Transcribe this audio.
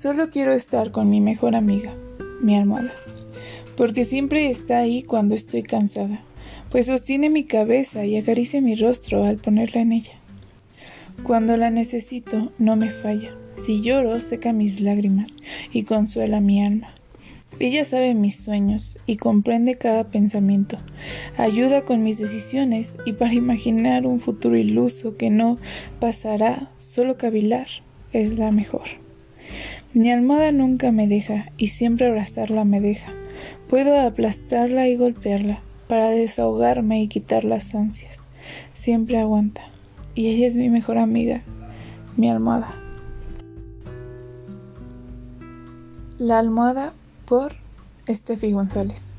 Solo quiero estar con mi mejor amiga, mi almohada, porque siempre está ahí cuando estoy cansada, pues sostiene mi cabeza y acaricia mi rostro al ponerla en ella. Cuando la necesito, no me falla. Si lloro, seca mis lágrimas y consuela mi alma. Ella sabe mis sueños y comprende cada pensamiento. Ayuda con mis decisiones y para imaginar un futuro iluso que no pasará, solo cavilar es la mejor. Mi almohada nunca me deja y siempre abrazarla me deja. Puedo aplastarla y golpearla para desahogarme y quitar las ansias. Siempre aguanta. Y ella es mi mejor amiga, mi almohada. La almohada por Estefi González.